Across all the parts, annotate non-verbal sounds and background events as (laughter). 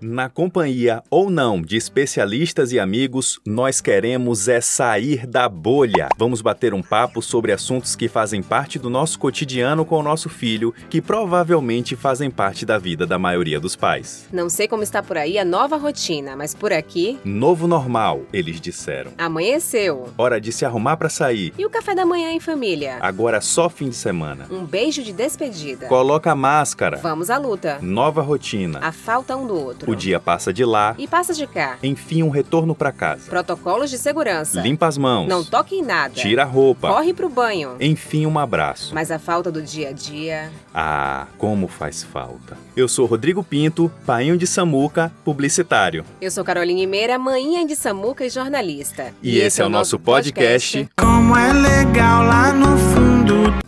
Na companhia ou não de especialistas e amigos, nós queremos é sair da bolha. Vamos bater um papo sobre assuntos que fazem parte do nosso cotidiano com o nosso filho, que provavelmente fazem parte da vida da maioria dos pais. Não sei como está por aí a nova rotina, mas por aqui. Novo normal, eles disseram. Amanheceu. Hora de se arrumar para sair. E o café da manhã em família? Agora só fim de semana. Um beijo de despedida. Coloca a máscara. Vamos à luta. Nova rotina. A falta um do outro. O dia passa de lá. E passa de cá. Enfim, um retorno para casa. Protocolos de segurança. Limpa as mãos. Não toque em nada. Tira a roupa. Corre pro banho. Enfim, um abraço. Mas a falta do dia a dia. Ah, como faz falta. Eu sou Rodrigo Pinto, painho de Samuca, publicitário. Eu sou Caroline Meira, manhinha de Samuca e jornalista. E, e esse é o nosso podcast. podcast. Como é legal lá no fundo.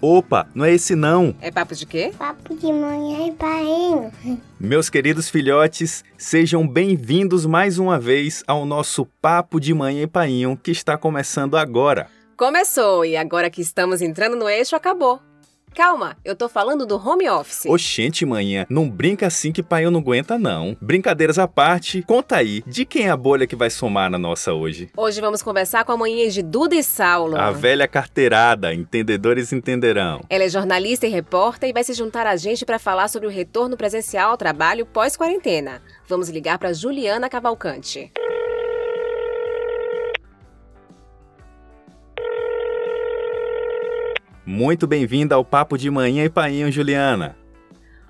Opa, não é esse não. É papo de quê? Papo de manhã e painho. Meus queridos filhotes, sejam bem-vindos mais uma vez ao nosso Papo de Manhã e Painho que está começando agora. Começou e agora que estamos entrando no eixo, acabou. Calma, eu tô falando do home office. Oxente, manhã, não brinca assim que pai eu não aguenta, não. Brincadeiras à parte, conta aí, de quem é a bolha que vai somar na nossa hoje? Hoje vamos conversar com a manhã de Duda e Saulo. A velha carteirada, entendedores entenderão. Ela é jornalista e repórter e vai se juntar a gente para falar sobre o retorno presencial ao trabalho pós-quarentena. Vamos ligar para Juliana Cavalcante. Muito bem-vinda ao Papo de Manhã e Painho, Juliana.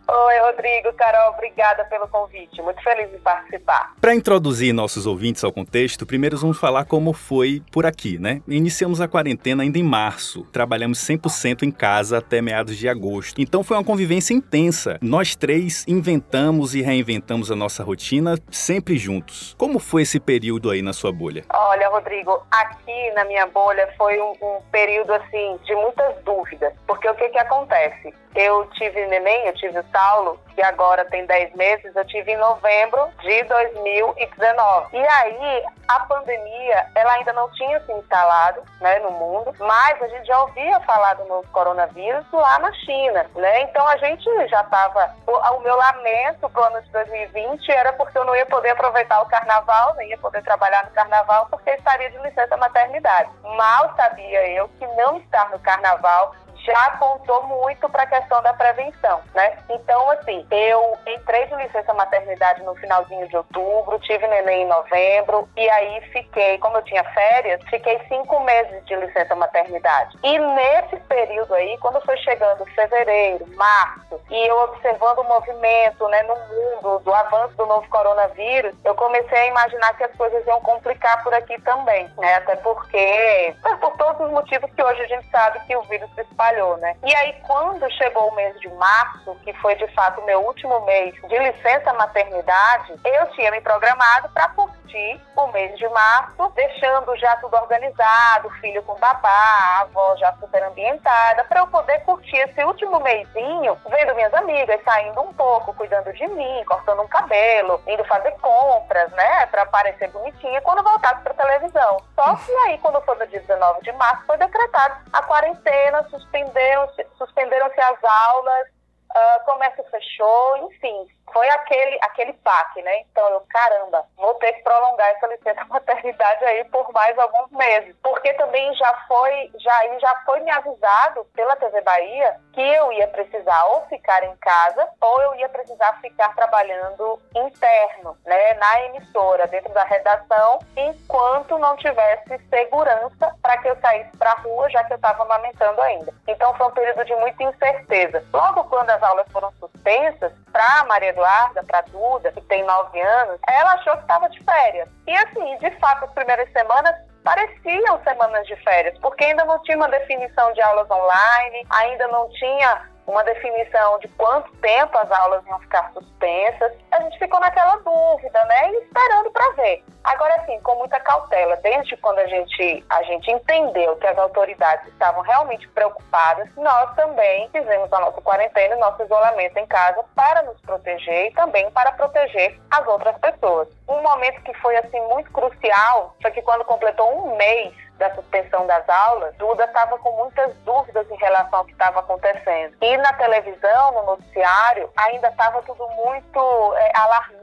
Oi, Rodrigo, Carol, obrigada pelo convite. Muito feliz em participar. Para introduzir nossos ouvintes ao contexto, primeiro vamos falar como foi por aqui, né? Iniciamos a quarentena ainda em março. Trabalhamos 100% em casa até meados de agosto. Então foi uma convivência intensa. Nós três inventamos e reinventamos a nossa rotina sempre juntos. Como foi esse período aí na sua bolha? Olha, Rodrigo, aqui na minha bolha foi um, um período assim de muitas dúvidas. Porque o que que acontece? Eu tive neném, eu tive o Saulo, que agora tem 10 meses, eu tive em novembro de 2019. E aí, a pandemia, ela ainda não tinha se instalado, né, no mundo, mas a gente já ouvia falar do novo coronavírus lá na China, né? Então a gente já estava, o, o, meu lamento pro ano de 2020 era porque eu não ia poder aproveitar o carnaval, nem ia poder trabalhar no carnaval porque estaria de licença maternidade. Mal sabia eu que não estar no carnaval já contou muito para a questão da prevenção, né? Então, assim, eu entrei de licença maternidade no finalzinho de outubro, tive neném em novembro, e aí fiquei, como eu tinha férias, fiquei cinco meses de licença maternidade. E nesse período aí, quando foi chegando fevereiro, março, e eu observando o movimento, né, no mundo, do avanço do novo coronavírus, eu comecei a imaginar que as coisas iam complicar por aqui também, né? Até porque, por todos os motivos que hoje a gente sabe que o vírus se espalha trabalhou, né? E aí, quando chegou o mês de março, que foi de fato meu último mês de licença maternidade, eu tinha me programado para curtir o mês de março, deixando já tudo organizado, filho com babá, a avó já super ambientada, para eu poder curtir esse último mêsinho, vendo minhas amigas, saindo um pouco, cuidando de mim, cortando um cabelo, indo fazer compras, né, para parecer bonitinha, quando voltasse para televisão. Só que aí, quando foi no dia 19 de março, foi decretado a quarentena, suspenderam-se suspenderam as aulas, uh, comércio fechou, enfim, foi aquele, aquele paque, né? Então eu, caramba, vou ter que prolongar essa licença (laughs) maternidade aí por mais alguns meses. Porque também já foi, já, já foi me avisado pela TV Bahia que eu ia precisar ou ficar em casa ou eu ia precisar ficar trabalhando interno, né, na emissora, dentro da redação, enquanto não tivesse segurança para que eu saísse para a rua, já que eu estava amamentando ainda. Então foi um período de muita incerteza. Logo quando as aulas foram suspensas, para Maria Eduarda, para Duda, que tem nove anos, ela achou que estava de férias. E assim, de fato, as primeiras semanas pareciam semanas de férias, porque ainda não tinha uma definição de aulas online, ainda não tinha uma definição de quanto tempo as aulas iam ficar suspensas. A gente ficou naquela dúvida, né? E esperando para ver. Agora, assim, com muita cautela, desde quando a gente, a gente entendeu que as autoridades estavam realmente preocupadas, nós também fizemos a nossa quarentena, nosso isolamento em casa para nos proteger e também para proteger as outras pessoas. Um momento que foi, assim, muito crucial foi que quando completou um mês da suspensão das aulas, Duda estava com muitas dúvidas em relação ao que estava acontecendo. E na televisão, no noticiário, ainda estava tudo muito é, alarmista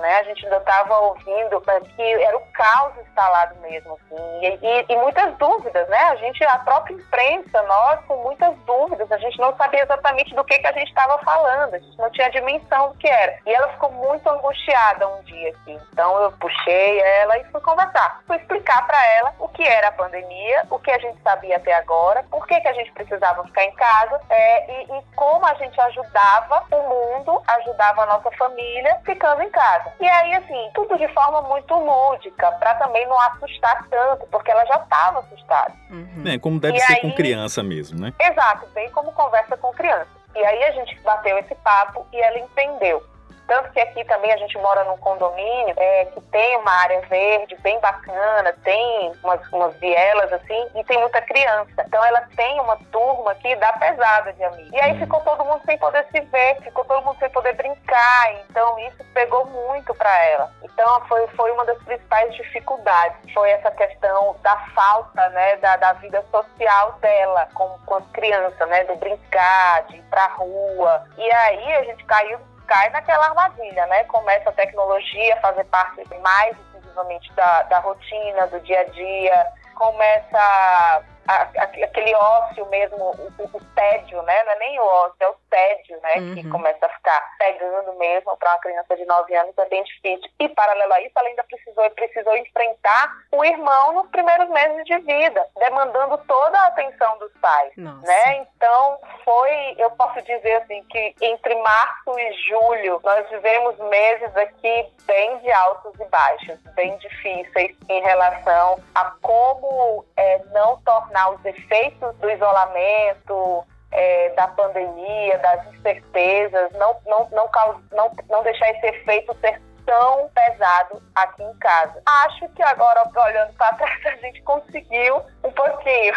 né? A gente ainda estava ouvindo que era o caos instalado mesmo, assim, e, e, e, muitas dúvidas, né? A gente, a própria imprensa, nós com muitas dúvidas, a gente não sabia exatamente do que, que a gente estava falando, a gente não tinha dimensão do que era. E ela ficou muito angustiada um dia, assim. Então eu puxei ela e fui conversar, fui explicar para ela o que era pandemia, o que a gente sabia até agora, por que, que a gente precisava ficar em casa é, e, e como a gente ajudava o mundo, ajudava a nossa família ficando em casa. E aí, assim, tudo de forma muito lúdica, para também não assustar tanto, porque ela já estava assustada. Uhum. É, como deve e ser aí... com criança mesmo, né? Exato, bem como conversa com criança. E aí a gente bateu esse papo e ela entendeu. Tanto que aqui também a gente mora num condomínio é, que tem uma área verde bem bacana, tem umas, umas vielas assim, e tem muita criança. Então ela tem uma turma que dá pesada de amigos. E aí uhum. ficou todo mundo sem poder se ver, ficou todo mundo sem poder brincar. Então isso pegou muito para ela. Então foi, foi uma das principais dificuldades. Foi essa questão da falta, né, da, da vida social dela com, com as crianças, né, do brincar, de ir pra rua. E aí a gente caiu cai naquela armadilha, né? Começa a tecnologia a fazer parte mais exclusivamente da, da rotina, do dia a dia, começa a, aquele ócio mesmo, o, o, tédio, né? Não é nem o ócio, é o tédio, né? Uhum. Que começa a ficar pegando mesmo para uma criança de 9 anos, é bem difícil. E paralelo a isso, ela ainda precisou, precisou enfrentar o irmão nos primeiros meses de vida, demandando toda a atenção dos pais, Nossa. né? Então, foi, eu posso dizer assim, que entre março e julho, nós vivemos meses aqui bem de altos e baixos, bem difíceis em relação a como é, não tornar tornar os efeitos do isolamento, é, da pandemia, das incertezas, não, não, não, não, não deixar esse efeito ser tão pesado aqui em casa. Acho que agora, olhando para trás, (laughs) a gente conseguiu um pouquinho.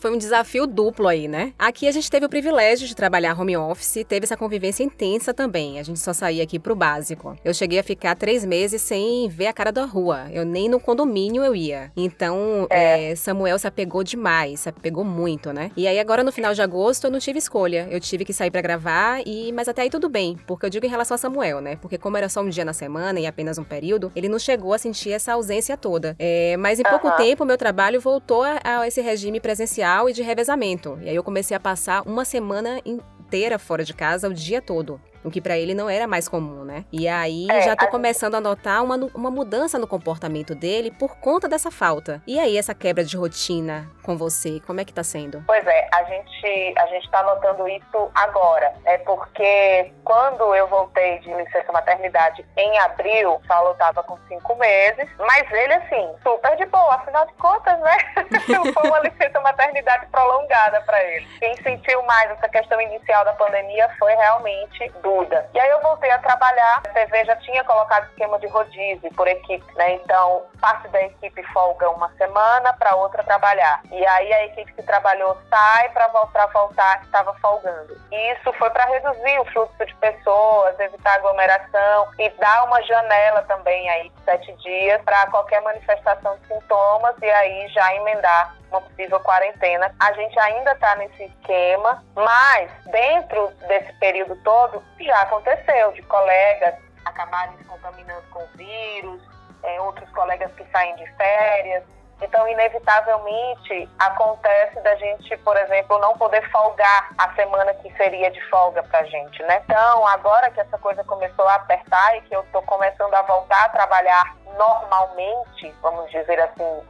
Foi um desafio duplo aí, né? Aqui a gente teve o privilégio de trabalhar home office, teve essa convivência intensa também. A gente só saía aqui pro básico. Eu cheguei a ficar três meses sem ver a cara da rua. Eu nem no condomínio eu ia. Então, é. É, Samuel se apegou demais, se apegou muito, né? E aí agora no final de agosto eu não tive escolha. Eu tive que sair para gravar e mas até aí tudo bem, porque eu digo em relação a Samuel, né? Porque como era só um dia na semana e apenas um período, ele não chegou a sentir essa ausência toda. É, mas em pouco tempo meu trabalho voltou a, a esse regime presencial e de revezamento. E aí eu comecei a passar uma semana inteira fora de casa o dia todo o que para ele não era mais comum, né? E aí é, já tô a começando a notar uma, uma mudança no comportamento dele por conta dessa falta. E aí essa quebra de rotina com você, como é que tá sendo? Pois é, a gente a gente tá notando isso agora, é porque quando eu voltei de licença maternidade em abril, o Saulo tava com cinco meses, mas ele assim super de boa, afinal de contas, né? (laughs) Foi uma licença maternidade prolongada para ele. Quem sentiu mais essa questão inicial da pandemia foi realmente E aí eu voltei a trabalhar. A TV já tinha colocado esquema de rodízio por equipe, né? Então, parte da equipe folga uma semana para outra trabalhar. E aí a equipe que trabalhou sai para voltar voltar que estava folgando. E isso foi para reduzir o fluxo de pessoas, evitar aglomeração e dar uma janela também aí de sete dias para qualquer manifestação de sintomas e aí já emendar uma possível quarentena. A gente ainda está nesse esquema, mas dentro desse período todo já aconteceu de colegas acabarem se contaminando com o vírus, é, outros colegas que saem de férias. Então, inevitavelmente, acontece da gente, por exemplo, não poder folgar a semana que seria de folga pra gente, né? Então, agora que essa coisa começou a apertar e que eu tô começando a voltar a trabalhar normalmente, vamos dizer assim,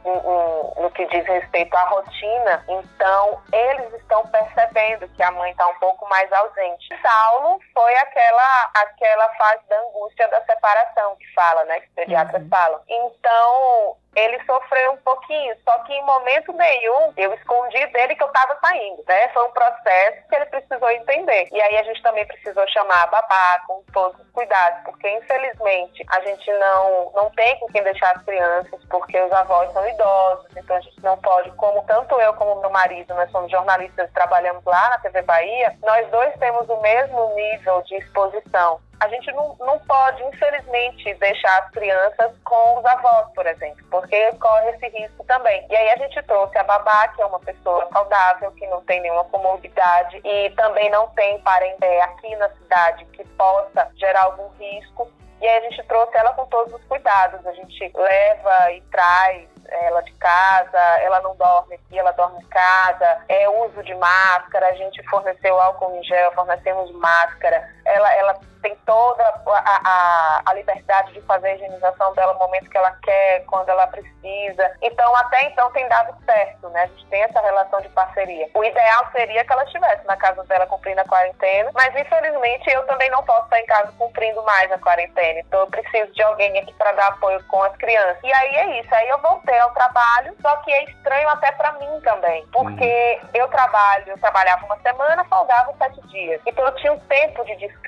no que diz respeito à rotina, então eles estão percebendo que a mãe está um pouco mais ausente. Saulo foi aquela aquela fase da angústia da separação que fala, né, que os pediatras uhum. falam. Então, ele sofreu um pouquinho, só que em momento nenhum eu escondi dele que eu estava saindo, né? Foi um processo que ele precisou entender. E aí a gente também precisou chamar a babá com todos os cuidados, porque infelizmente a gente não, não tem com quem deixar as crianças, porque os avós são idosos, então a gente não pode, como tanto eu como meu marido, nós somos jornalistas trabalhamos lá na TV Bahia, nós dois temos o mesmo nível de exposição a gente não, não pode, infelizmente, deixar as crianças com os avós, por exemplo, porque corre esse risco também. E aí a gente trouxe a babá, que é uma pessoa saudável, que não tem nenhuma comorbidade e também não tem parente aqui na cidade que possa gerar algum risco E aí a gente trouxe ela com todos os cuidados. A gente leva e traz ela de casa, ela não dorme aqui, ela dorme em casa, é uso de máscara, a gente forneceu álcool em gel, fornecemos máscara, ela, ela tem toda a, a, a, liberdade de fazer a higienização dela no momento que ela quer, quando ela precisa. Então, até então tem dado certo, né? A gente tem essa relação de parceria. O ideal seria que ela estivesse na casa dela cumprindo a quarentena, mas infelizmente eu também não posso estar em casa cumprindo mais a quarentena. Então, eu preciso de alguém aqui para dar apoio com as crianças. E aí é isso. Aí eu voltei ao trabalho, só que é estranho até para mim também, porque uhum. eu trabalho, eu trabalhava uma semana, folgava sete dias. Então, eu tinha um tempo de descanso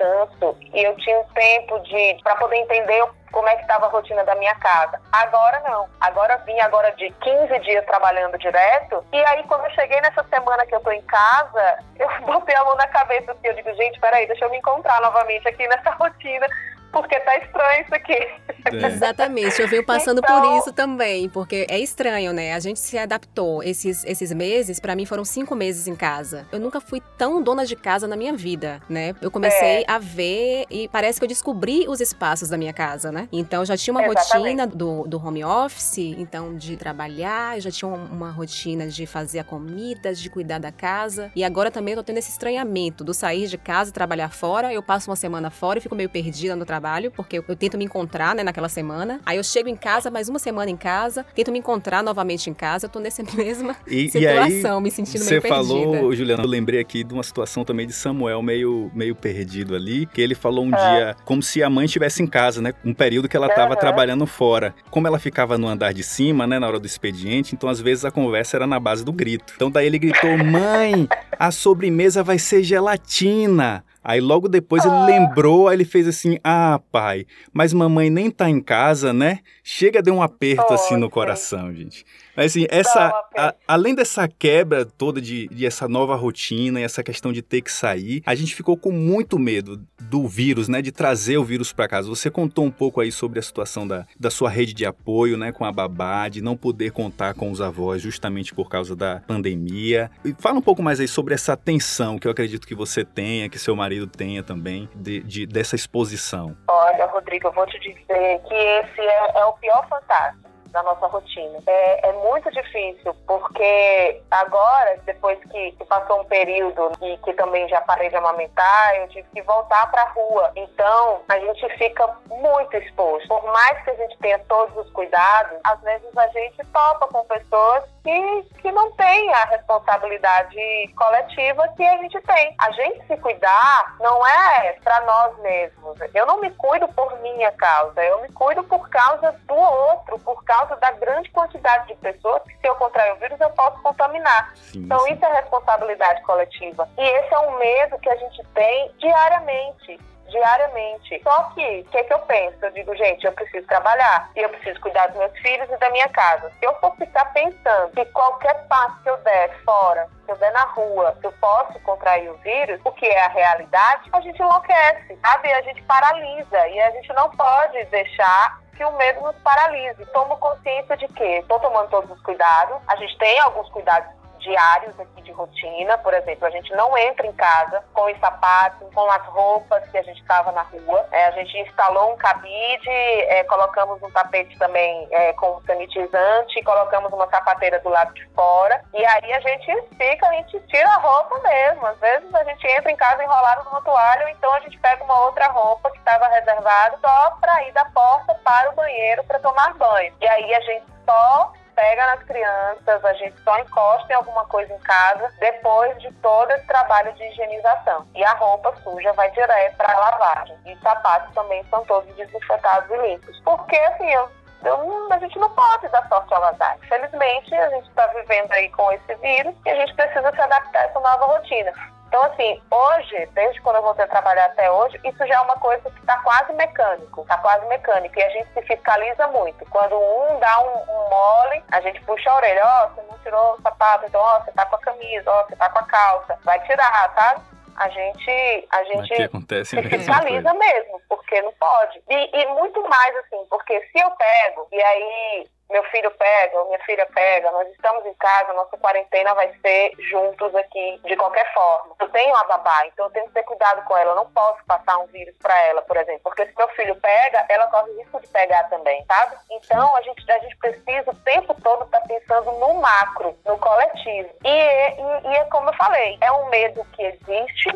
e eu tinha um tempo de para poder entender como é que estava a rotina da minha casa. Agora não. Agora vim agora de 15 dias trabalhando direto. E aí, quando eu cheguei nessa semana que eu tô em casa, (laughs) eu botei a mão na cabeça assim, eu digo, gente, peraí, deixa eu me encontrar novamente aqui nessa rotina porque tá estranho isso aqui. É. Exatamente, eu venho passando então... por isso também, porque é estranho, né? A gente se adaptou. Esses, esses meses, para mim, foram cinco meses em casa. Eu nunca fui tão dona de casa na minha vida, né? Eu comecei é. a ver e parece que eu descobri os espaços da minha casa, né? Então, eu já tinha uma Exatamente. rotina do, do home office, então, de trabalhar, eu já tinha uma rotina de fazer a comida, de cuidar da casa. E agora também eu tô tendo esse estranhamento do sair de casa e trabalhar fora. Eu passo uma semana fora e fico meio perdida no trabalho trabalho, porque eu, eu, tento me encontrar, né, naquela semana. Aí eu chego em casa, mais uma semana em casa, tento me encontrar novamente em casa. Eu tô nessa (laughs) mesma e, situação, e aí, me sentindo meio perdida. Você falou, Juliana, eu lembrei aqui de uma situação também de Samuel meio, meio perdido ali, que ele falou um é. dia como se a mãe estivesse em casa, né? Um período que ela estava uhum. trabalhando fora. Como ela ficava no andar de cima, né, na hora do expediente, então às vezes a conversa era na base do grito. Então daí ele gritou: "Mãe, a sobremesa vai ser gelatina". Aí logo depois ele lembrou, aí ele fez assim: Ah, pai, mas mamãe nem tá em casa, né? Chega de um aperto assim no coração, gente. Mas assim, essa, a, além dessa quebra toda de, de, essa nova rotina e essa questão de ter que sair, a gente ficou com muito medo do vírus, né? De trazer o vírus para casa. Você contou um pouco aí sobre a situação da, da sua rede de apoio, né? Com a babá, de não poder contar com os avós justamente por causa da pandemia. E fala um pouco mais aí sobre essa tensão que eu acredito que você tenha, que seu marido tenha também, de, de dessa exposição. Olha, Rodrigo, eu vou te dizer que esse é, é o pior fantasma da nossa rotina. É, é muito difícil, porque agora, depois que, que, passou um período e que também já parei de amamentar, eu tive que voltar para a rua. Então, a gente fica muito exposto. Por mais que a gente tenha todos os cuidados, às vezes a gente topa com pessoas que, que não têm a responsabilidade coletiva que a gente tem. A gente se cuidar não é para nós mesmos. Eu não me cuido por minha causa, eu me cuido por causa do outro, por causa causa da grande quantidade de pessoas que, se eu contrair o vírus, eu posso contaminar. Sim, então, sim. isso é responsabilidade coletiva. E esse é um medo que a gente tem diariamente diariamente. Só que, o que, é que eu penso? Eu digo, gente, eu preciso trabalhar e eu preciso cuidar dos meus filhos e da minha casa. Se eu for ficar pensando que qualquer passo que eu der fora, se eu der na rua, eu posso contrair o vírus, o que é a realidade, a gente enlouquece, sabe? A gente paralisa e a gente não pode deixar que o medo nos paralise. Tomo consciência de que estou tomando todos os cuidados, a gente tem alguns cuidados diários aqui de rotina. Por exemplo, a gente não entra em casa com os sapatos, com as roupas que a gente estava na rua. É, a gente instalou um cabide, é, colocamos um tapete também é, com sanitizante, colocamos uma sapateira do lado de fora. E aí a gente fica, a gente tira a roupa mesmo. Às vezes a gente entra em casa enrolado numa toalha, ou então a gente pega uma outra roupa que estava reservada só para ir da porta para o banheiro para tomar banho. E aí a gente só pega nas crianças, a gente só encosta em alguma coisa em casa depois de todo esse trabalho de higienização. E a roupa suja vai direto para lavagem. E os sapatos também são todos desinfetados e limpos. Porque, assim, eu a gente não pode dar sorte ao azar. Infelizmente, a gente está vivendo aí com esse vírus e a gente precisa se adaptar a essa nova rotina. Então, assim, hoje, desde quando eu voltei a trabalhar até hoje, isso já é uma coisa que está quase mecânico, está quase mecânico. E a gente se fiscaliza muito. Quando um dá um, um mole, a gente puxa a orelha, ó, oh, você não tirou o sapato, então, ó, oh, você tá com a camisa, ó, oh, você tá com a calça, vai tirar, tá? A gente, a gente acontece se fiscaliza mesmo, porque não pode. E, e muito mais assim, porque se eu pego e aí meu filho pega, ou minha filha pega, nós estamos em casa, nossa quarentena vai ser juntos aqui, de qualquer forma. Eu tenho a babá, então eu tenho que ter cuidado com ela, eu não posso passar um vírus para ela, por exemplo, porque se meu filho pega, ela corre risco de pegar também, sabe? Então a gente, a gente precisa o tempo todo estar tá pensando no macro, no coletivo. E, e, e é como eu falei, é um medo que existe,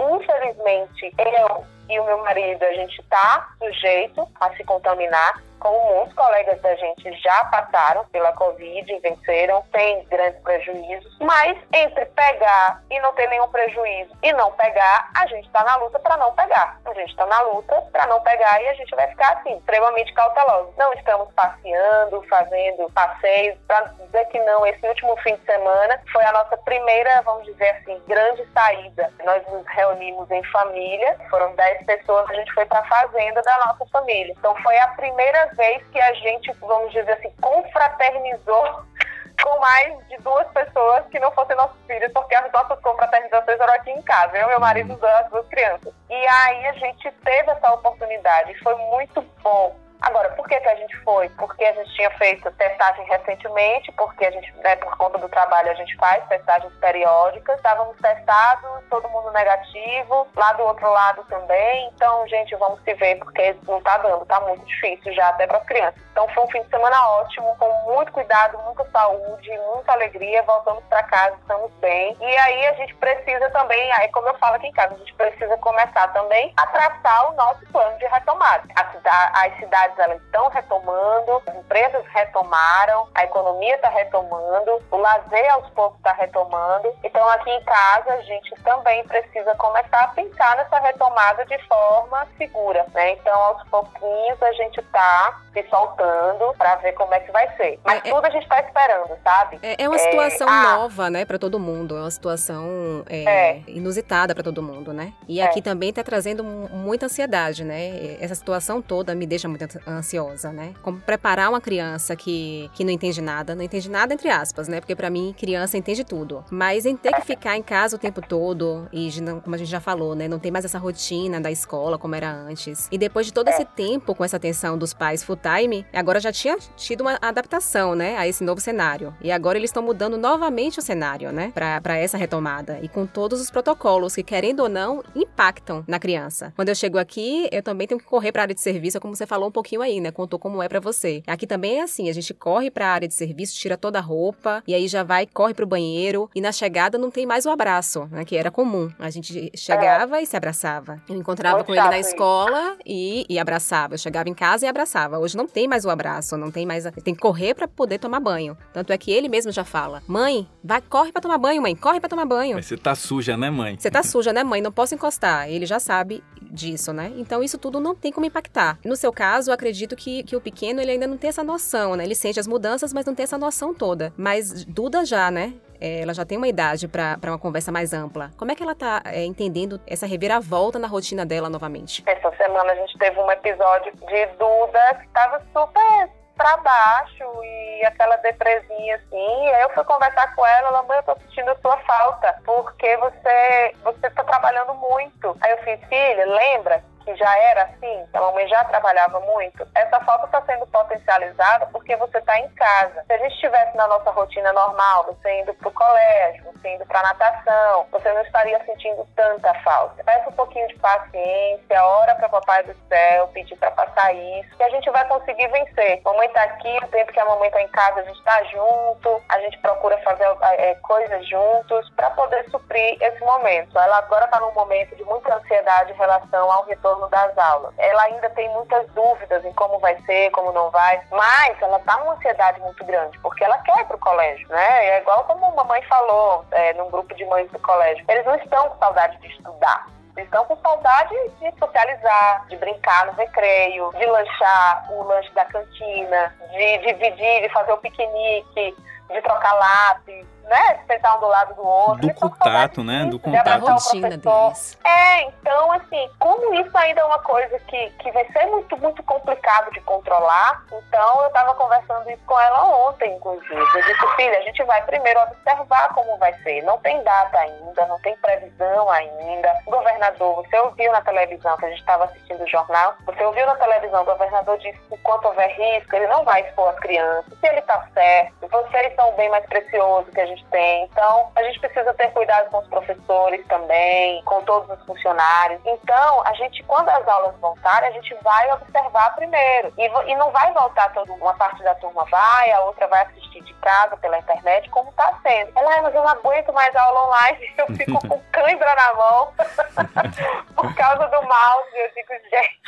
infelizmente, eu e o meu marido, a gente está sujeito a se contaminar como muitos colegas da gente já passaram pela Covid e venceram, tem grandes prejuízos, mas entre pegar e não ter nenhum prejuízo e não pegar, a gente está na luta para não pegar. A gente está na luta para não pegar e a gente vai ficar assim, extremamente cauteloso. Não estamos passeando, fazendo passeios, para dizer que não, esse último fim de semana foi a nossa primeira, vamos dizer assim, grande saída. Nós nos reunimos em família, foram 10 pessoas, a gente foi para a fazenda da nossa família. Então foi a primeira vez que a gente, vamos dizer assim, confraternizou (laughs) com mais de duas pessoas que não fossem nossos filhos, porque as nossas confraternizações eram aqui em casa, eu, meu marido e as duas crianças. E aí a gente teve essa oportunidade, foi muito bom Agora, por que, que a gente foi? Porque a gente tinha feito testagem recentemente, porque a gente, né, por conta do trabalho, a gente faz testagens periódicas. Estávamos testados, todo mundo negativo, lá do outro lado também. Então, gente, vamos se ver, porque não tá dando, tá muito difícil já até para as crianças. Então, foi um fim de semana ótimo, com muito cuidado, muita saúde, muita alegria. Voltamos para casa, estamos bem. E aí a gente precisa também, aí como eu falo aqui em casa, a gente precisa começar também a traçar o nosso plano de retomada. As cidades elas estão retomando, as empresas retomaram, a economia está retomando, o lazer aos poucos está retomando. Então aqui em casa a gente também precisa começar a pensar nessa retomada de forma segura, né? Então aos pouquinhos a gente está se soltando para ver como é que vai ser. Mas é, é tudo a gente está esperando, sabe? É, é uma situação é, nova, né, para todo mundo. É uma situação é, é. inusitada para todo mundo, né? E aqui também está trazendo muita ansiedade, né? Essa situação toda me deixa muito ansiosa, né? Como preparar uma criança que, que não entende nada, não entende nada entre aspas, né? Porque para mim criança entende tudo. Mas em ter que ficar em casa o tempo todo e como a gente já falou, né, não tem mais essa rotina da escola como era antes. E depois de todo esse tempo com essa atenção dos pais full time, agora já tinha tido uma adaptação, né, a esse novo cenário. E agora eles estão mudando novamente o cenário, né, para essa retomada e com todos os protocolos que querendo ou não impactam na criança. Quando eu chego aqui, eu também tenho que correr para área de serviço, como você falou um pouquinho aí, né? Contou como é para você. Aqui também é assim, a gente corre para a área de serviço, tira toda a roupa e aí já vai, corre pro banheiro e na chegada não tem mais o abraço, né? Que era comum. A gente chegava é. e se abraçava. Eu encontrava Muito com ele na escola e, e abraçava. Eu chegava em casa e abraçava. Hoje não tem mais o abraço, não tem mais. A... Tem que correr para poder tomar banho. Tanto é que ele mesmo já fala: "Mãe, vai, corre para tomar banho, mãe, corre para tomar banho". Mas você tá suja, né, mãe? Você tá suja, né, mãe? Não posso encostar. Ele já sabe disso, né? Então isso tudo não tem como impactar. No seu caso, eu acredito que, que o pequeno ele ainda não tem essa noção, né? Ele sente as mudanças, mas não tem essa noção toda. Mas Duda já, né? É, ela já tem uma idade para uma conversa mais ampla. Como é que ela está é, entendendo essa reviravolta na rotina dela novamente? Essa semana a gente teve um episódio de Duda que estava super para baixo e aquela depresinha assim. Aí eu fui conversar com ela, ela, mãe, eu tô sentindo a sua falta, porque você você tá trabalhando muito. Aí eu fiz, filha, lembra que já era assim, que a mamãe já trabalhava muito, essa falta está sendo potencializada porque você está em casa. Se a gente estivesse na nossa rotina normal, você indo para o colégio, você indo para natação, você não estaria sentindo tanta falta. Peça um pouquinho de paciência, ora para Papai do Céu, pedir para passar isso, que a gente vai conseguir vencer. A mamãe está aqui, o tempo que a mamãe está em casa, a gente está junto, a gente procura fazer é, coisas juntos para poder suprir esse momento. Ela agora está num momento de muita ansiedade em relação ao retorno retorno das aulas. Ela ainda tem muitas dúvidas em como vai ser, como não vai, mas ela está numa ansiedade muito grande, porque ela quer ir para o colégio, né? É igual como a mamãe falou é, num grupo de mães do colégio. Eles não estão com saudade de estudar. Eles estão com saudade de socializar, de brincar no recreio, de lanchar o lanche da cantina, de dividir, de fazer o piquenique, de trocar lápis, né? Sentar um do lado do outro. Do contato, né? Do contato. Da rotina deles. É, então, assim, como isso ainda é uma coisa que, que vai ser muito, muito complicado de controlar. Então, eu estava conversando isso com ela ontem, inclusive. Eu disse, filha, a gente vai primeiro observar como vai ser. Não tem data ainda, não tem previsão ainda. O governador, você ouviu na televisão que a gente estava assistindo o jornal, você ouviu na televisão, o governador disse que enquanto houver risco, ele não vai expor as crianças. Se ele está certo, vocês são o bem mais precioso que a gente tem. Então, a gente precisa ter cuidado com os professores também, com todos os funcionários. Então, a gente, quando as aulas voltarem, a gente vai observar primeiro. E, e não vai voltar toda uma parte da turma vai, a outra vai assistir de casa, pela internet, como está sendo. Ela, mas eu não aguento mais aula online, (laughs) eu fico com (laughs) cãibra na mão (laughs) por causa do mouse. Eu digo, gente,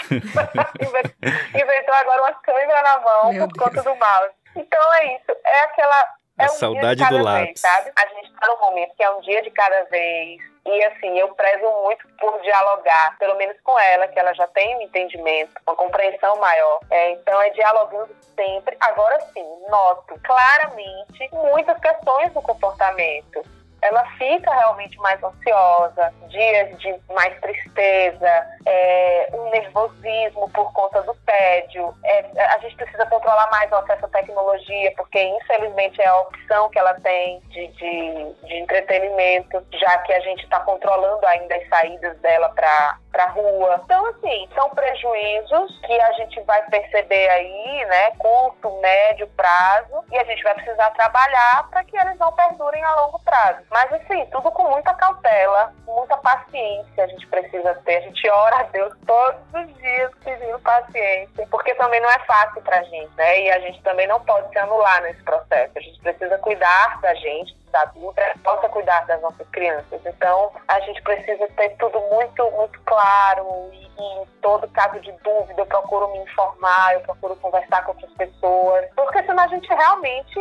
inventou agora uma cãibra na mão Meu por Deus. conta do mouse. Então é isso, é aquela é a um saudade do lápis. Vez, sabe? A gente está no momento que é um dia de cada vez. E assim, eu prezo muito por dialogar, pelo menos com ela, que ela já tem um entendimento, uma compreensão maior. É, então é dialogando sempre. Agora sim, noto claramente muitas questões do comportamento ela fica realmente mais ansiosa, dias de mais tristeza, é, um nervosismo por conta do tédio. É, a gente precisa controlar mais o acesso à tecnologia, porque infelizmente é a opção que ela tem de, de, de entretenimento, já que a gente está controlando ainda as saídas dela para para rua. Então, assim, são prejuízos que a gente vai perceber aí, né, curto, médio prazo, e a gente vai precisar trabalhar para que eles não perdurem a longo prazo. Mas, assim, tudo com muita cautela, muita paciência a gente precisa ter. A gente ora a Deus todos os dias pedindo paciência, porque também não é fácil para a gente, né? E a gente também não pode se anular nesse processo. A gente precisa cuidar da gente, adulta possa cuidar das nossas crianças. Então, a gente precisa ter tudo muito, muito claro e, e em todo caso de dúvida eu procuro me informar, eu procuro conversar com outras pessoas, porque senão a gente realmente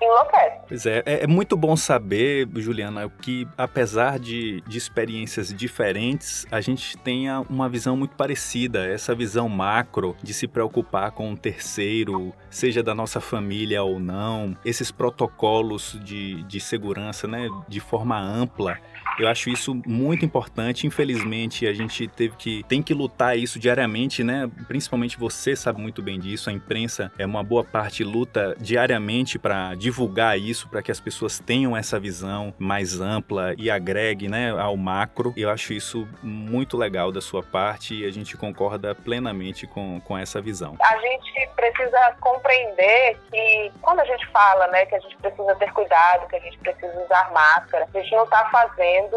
enlouquece. Pois é, é, é muito bom saber, Juliana, que apesar de, de experiências diferentes, a gente tenha uma visão muito parecida, essa visão macro de se preocupar com um terceiro, seja da nossa família ou não, esses protocolos de, de segurança, né, de forma ampla eu acho isso muito importante. Infelizmente, a gente teve que tem que lutar isso diariamente, né? Principalmente você sabe muito bem disso. A imprensa é uma boa parte luta diariamente para divulgar isso, para que as pessoas tenham essa visão mais ampla e agregue, né, ao macro. Eu acho isso muito legal da sua parte e a gente concorda plenamente com, com essa visão. A gente precisa compreender que quando a gente fala, né, que a gente precisa ter cuidado, que a gente precisa usar máscara, a gente não está fazendo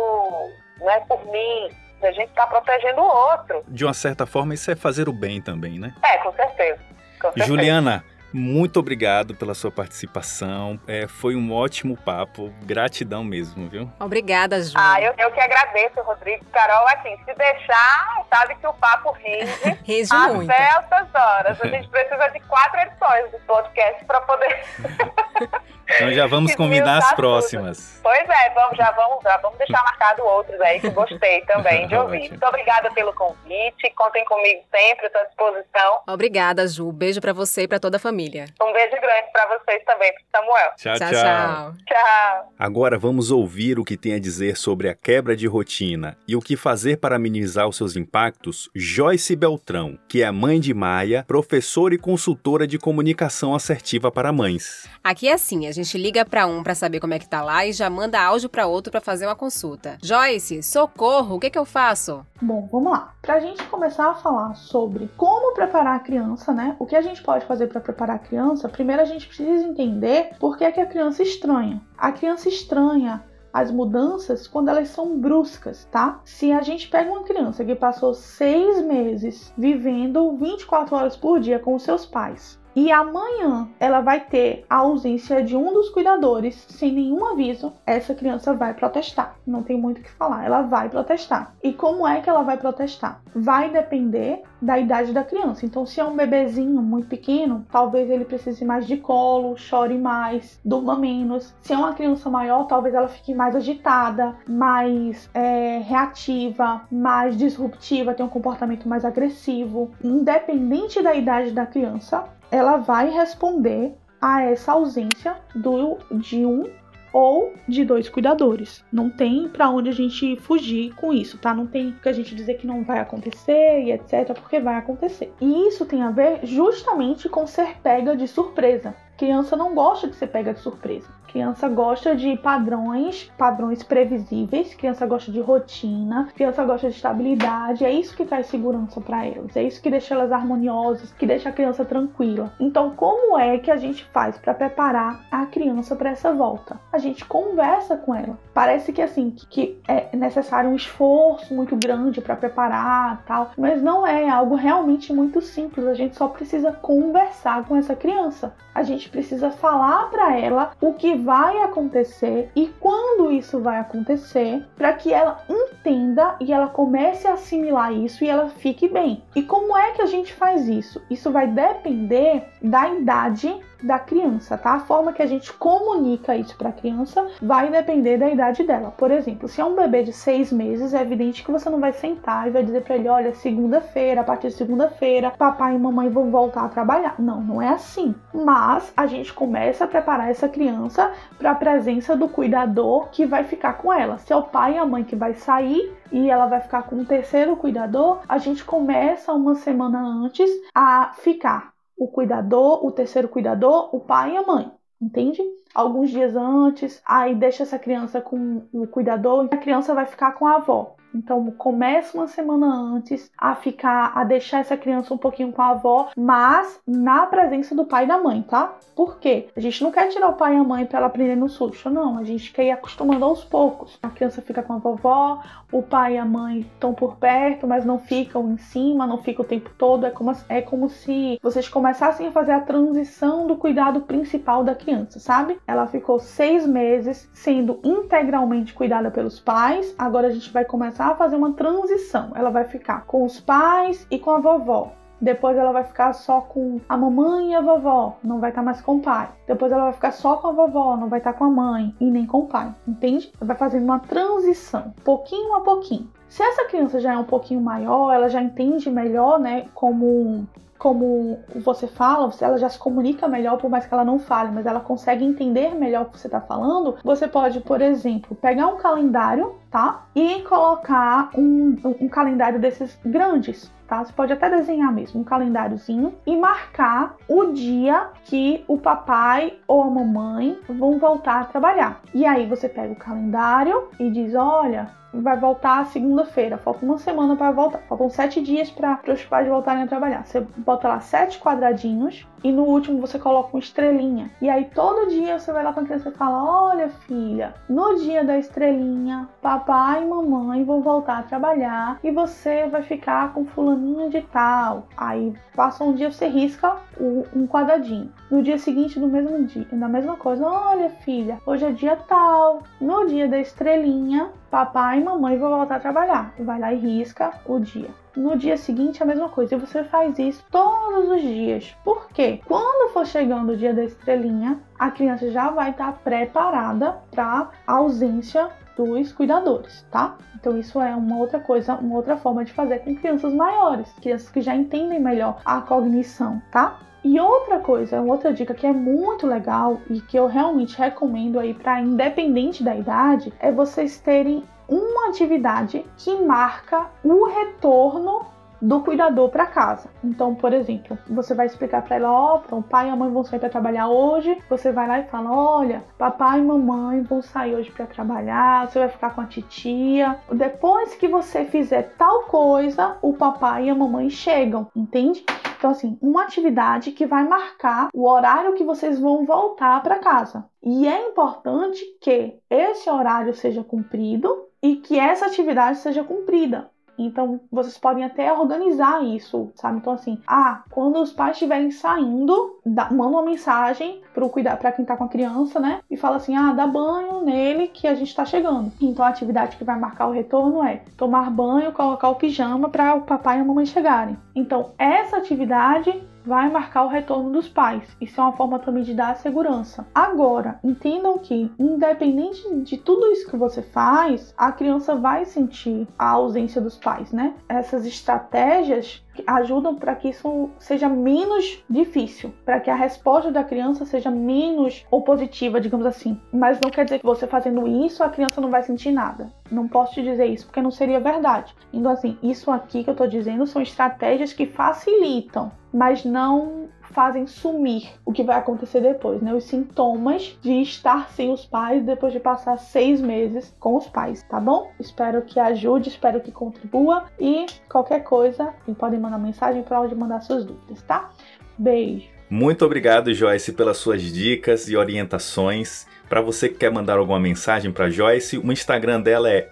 não é por mim, a gente está protegendo o outro. De uma certa forma, isso é fazer o bem também, né? É, com certeza. Com certeza. Juliana, muito obrigado pela sua participação. É, foi um ótimo papo. Gratidão mesmo, viu? Obrigada, Ju. Ah, eu, eu que agradeço, Rodrigo. Carol, assim, se deixar, sabe que o papo rende. (laughs) rende até muito. essas horas. A (laughs) gente precisa de quatro edições do podcast para poder. (laughs) Então já vamos combinar as próximas. Tudo. Pois é, vamos, já vamos, já vamos deixar marcado outros aí que gostei também de ouvir. Muito obrigada pelo convite. Contem comigo sempre, estou à disposição. Obrigada, Ju. Beijo para você e para toda a família. Um beijo grande para vocês também, para Samuel. Tchau, tchau, tchau. Tchau. Agora vamos ouvir o que tem a dizer sobre a quebra de rotina e o que fazer para minimizar os seus impactos. Joyce Beltrão, que é mãe de Maia, professora e consultora de comunicação assertiva para mães. Aqui é assim, a gente liga para um para saber como é que tá lá e já manda áudio para outro para fazer uma consulta. Joyce, socorro, o que, que eu faço? Bom, vamos lá. Para a gente começar a falar sobre como preparar a criança, né? O que a gente pode fazer para preparar a criança? Primeiro a gente precisa entender por que, é que a criança estranha. A criança estranha as mudanças quando elas são bruscas, tá? Se a gente pega uma criança que passou seis meses vivendo 24 horas por dia com os seus pais e amanhã ela vai ter a ausência de um dos cuidadores sem nenhum aviso, essa criança vai protestar. Não tem muito o que falar, ela vai protestar. E como é que ela vai protestar? Vai depender da idade da criança. Então, se é um bebezinho muito pequeno, talvez ele precise mais de colo, chore mais, durma menos. Se é uma criança maior, talvez ela fique mais agitada, mais é, reativa, mais disruptiva, tenha um comportamento mais agressivo. Independente da idade da criança, ela vai responder a essa ausência do, de um ou de dois cuidadores. Não tem para onde a gente fugir com isso, tá? Não tem que a gente dizer que não vai acontecer e etc, porque vai acontecer. E isso tem a ver justamente com ser pega de surpresa. Criança não gosta de ser pega de surpresa. Criança gosta de padrões, padrões previsíveis, criança gosta de rotina, criança gosta de estabilidade, é isso que traz segurança para elas, é isso que deixa elas harmoniosas, que deixa a criança tranquila. Então, como é que a gente faz para preparar a criança para essa volta? A gente conversa com ela. Parece que assim, que é necessário um esforço muito grande para preparar, tal, mas não é, algo realmente muito simples. A gente só precisa conversar com essa criança. A gente precisa falar para ela o que vai acontecer e quando isso vai acontecer, para que ela entenda e ela comece a assimilar isso e ela fique bem. E como é que a gente faz isso? Isso vai depender da idade da criança, tá? A forma que a gente comunica isso para a criança vai depender da idade dela. Por exemplo, se é um bebê de seis meses, é evidente que você não vai sentar e vai dizer para ele: olha, segunda-feira, a partir de segunda-feira, papai e mamãe vão voltar a trabalhar. Não, não é assim. Mas a gente começa a preparar essa criança para a presença do cuidador que vai ficar com ela. Se é o pai e a mãe que vai sair, e ela vai ficar com um terceiro cuidador, a gente começa uma semana antes a ficar o cuidador, o terceiro cuidador, o pai e a mãe, entende? Alguns dias antes, aí deixa essa criança com o cuidador a criança vai ficar com a avó. Então começa uma semana antes a ficar, a deixar essa criança um pouquinho com a avó, mas na presença do pai e da mãe, tá? Por quê? A gente não quer tirar o pai e a mãe para ela aprender no susto, não. A gente quer ir acostumando aos poucos. A criança fica com a vovó, o pai e a mãe estão por perto, mas não ficam em cima, não fica o tempo todo. É como, é como se vocês começassem a fazer a transição do cuidado principal da criança, sabe? Ela ficou seis meses sendo integralmente cuidada pelos pais. Agora a gente vai começar começar a fazer uma transição. Ela vai ficar com os pais e com a vovó. Depois ela vai ficar só com a mamãe e a vovó, não vai estar tá mais com o pai. Depois ela vai ficar só com a vovó, não vai estar tá com a mãe e nem com o pai, entende? Vai fazendo uma transição, pouquinho a pouquinho. Se essa criança já é um pouquinho maior, ela já entende melhor, né, como como você fala, ela já se comunica melhor, por mais que ela não fale, mas ela consegue entender melhor o que você está falando. Você pode, por exemplo, pegar um calendário, tá? E colocar um, um calendário desses grandes, tá? Você pode até desenhar mesmo um calendáriozinho e marcar o dia que o papai ou a mamãe vão voltar a trabalhar. E aí você pega o calendário e diz: olha, vai voltar segunda-feira, falta uma semana para voltar, faltam sete dias para os pais voltarem a trabalhar. Você bota lá sete quadradinhos e no último você coloca uma estrelinha. E aí todo dia você vai lá com a criança e fala: Olha, filha, no dia da estrelinha, papai e mamãe vão voltar a trabalhar e você vai ficar com fulaninha de tal. Aí passa um dia, você risca um quadradinho. No dia seguinte, no mesmo dia, na mesma coisa: Olha, filha, hoje é dia tal. No dia da estrelinha, papai e mamãe vão voltar a trabalhar. Vai lá e risca o dia. No dia seguinte, a mesma coisa. E você faz isso todos os dias. Por quê? Quando for chegando o dia da estrelinha, a criança já vai estar preparada para a ausência dos cuidadores, tá? Então isso é uma outra coisa, uma outra forma de fazer com crianças maiores, crianças que já entendem melhor a cognição, tá? E outra coisa, outra dica que é muito legal e que eu realmente recomendo aí para independente da idade, é vocês terem uma atividade que marca o retorno do cuidador para casa. Então, por exemplo, você vai explicar para ela, ó, oh, o pai e a mãe vão sair para trabalhar hoje. Você vai lá e fala, olha, papai e mamãe vão sair hoje para trabalhar. Você vai ficar com a titia. Depois que você fizer tal coisa, o papai e a mamãe chegam, entende? Então, assim, uma atividade que vai marcar o horário que vocês vão voltar para casa. E é importante que esse horário seja cumprido e que essa atividade seja cumprida. Então, vocês podem até organizar isso, sabe? Então, assim, ah, quando os pais estiverem saindo, dá, manda uma mensagem cuidar para quem tá com a criança, né? E fala assim: ah, dá banho nele que a gente tá chegando. Então, a atividade que vai marcar o retorno é tomar banho, colocar o pijama para o papai e a mamãe chegarem. Então, essa atividade vai marcar o retorno dos pais. Isso é uma forma também de dar segurança. Agora, entendam que, independente de tudo isso que você faz, a criança vai sentir a ausência dos pais, né? Essas estratégias ajudam para que isso seja menos difícil, para que a resposta da criança seja menos opositiva, digamos assim. Mas não quer dizer que você fazendo isso a criança não vai sentir nada. Não posso te dizer isso porque não seria verdade. Então, assim, isso aqui que eu tô dizendo são estratégias que facilitam, mas não fazem sumir o que vai acontecer depois, né? Os sintomas de estar sem os pais depois de passar seis meses com os pais, tá bom? Espero que ajude, espero que contribua e qualquer coisa, podem mandar mensagem para onde mandar suas dúvidas, tá? Beijo. Muito obrigado, Joyce, pelas suas dicas e orientações. Para você que quer mandar alguma mensagem para Joyce, o Instagram dela é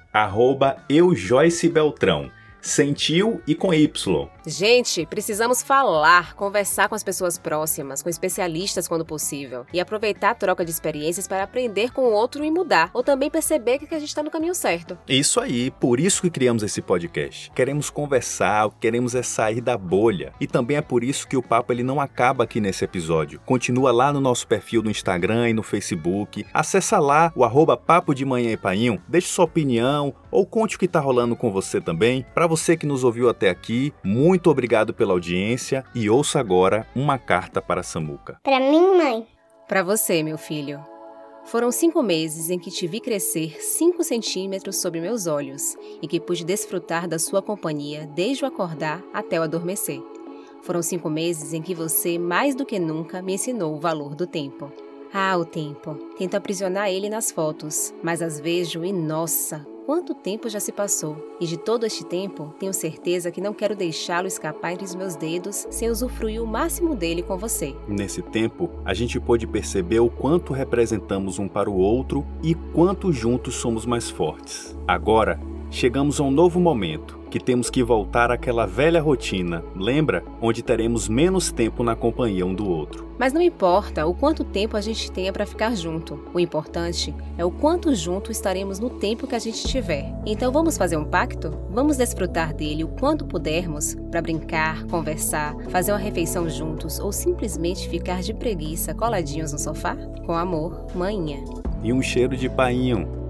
@eujoycebeltrão sentiu e com Y. Gente, precisamos falar, conversar com as pessoas próximas, com especialistas quando possível, e aproveitar a troca de experiências para aprender com o outro e mudar, ou também perceber que a gente está no caminho certo. Isso aí, por isso que criamos esse podcast. Queremos conversar, queremos é sair da bolha. E também é por isso que o papo ele não acaba aqui nesse episódio. Continua lá no nosso perfil no Instagram e no Facebook. Acessa lá o arroba Papo de Manhã e Painho, deixe sua opinião ou conte o que está rolando com você também. Para você que nos ouviu até aqui, muito obrigado pela audiência e ouça agora uma carta para Samuca. Para mim, mãe. Para você, meu filho. Foram cinco meses em que te vi crescer cinco centímetros sob meus olhos e que pude desfrutar da sua companhia desde o acordar até o adormecer. Foram cinco meses em que você, mais do que nunca, me ensinou o valor do tempo. Ah, o tempo. Tento aprisionar ele nas fotos, mas às vejo e nossa, quanto tempo já se passou, e de todo este tempo, tenho certeza que não quero deixá-lo escapar entre os meus dedos sem usufruir o máximo dele com você. Nesse tempo, a gente pôde perceber o quanto representamos um para o outro e quanto juntos somos mais fortes. Agora, chegamos a um novo momento que temos que voltar àquela velha rotina, lembra? Onde teremos menos tempo na companhia um do outro. Mas não importa o quanto tempo a gente tenha para ficar junto. O importante é o quanto junto estaremos no tempo que a gente tiver. Então vamos fazer um pacto? Vamos desfrutar dele o quanto pudermos para brincar, conversar, fazer uma refeição juntos ou simplesmente ficar de preguiça coladinhos no sofá? Com amor, manhã. E um cheiro de painho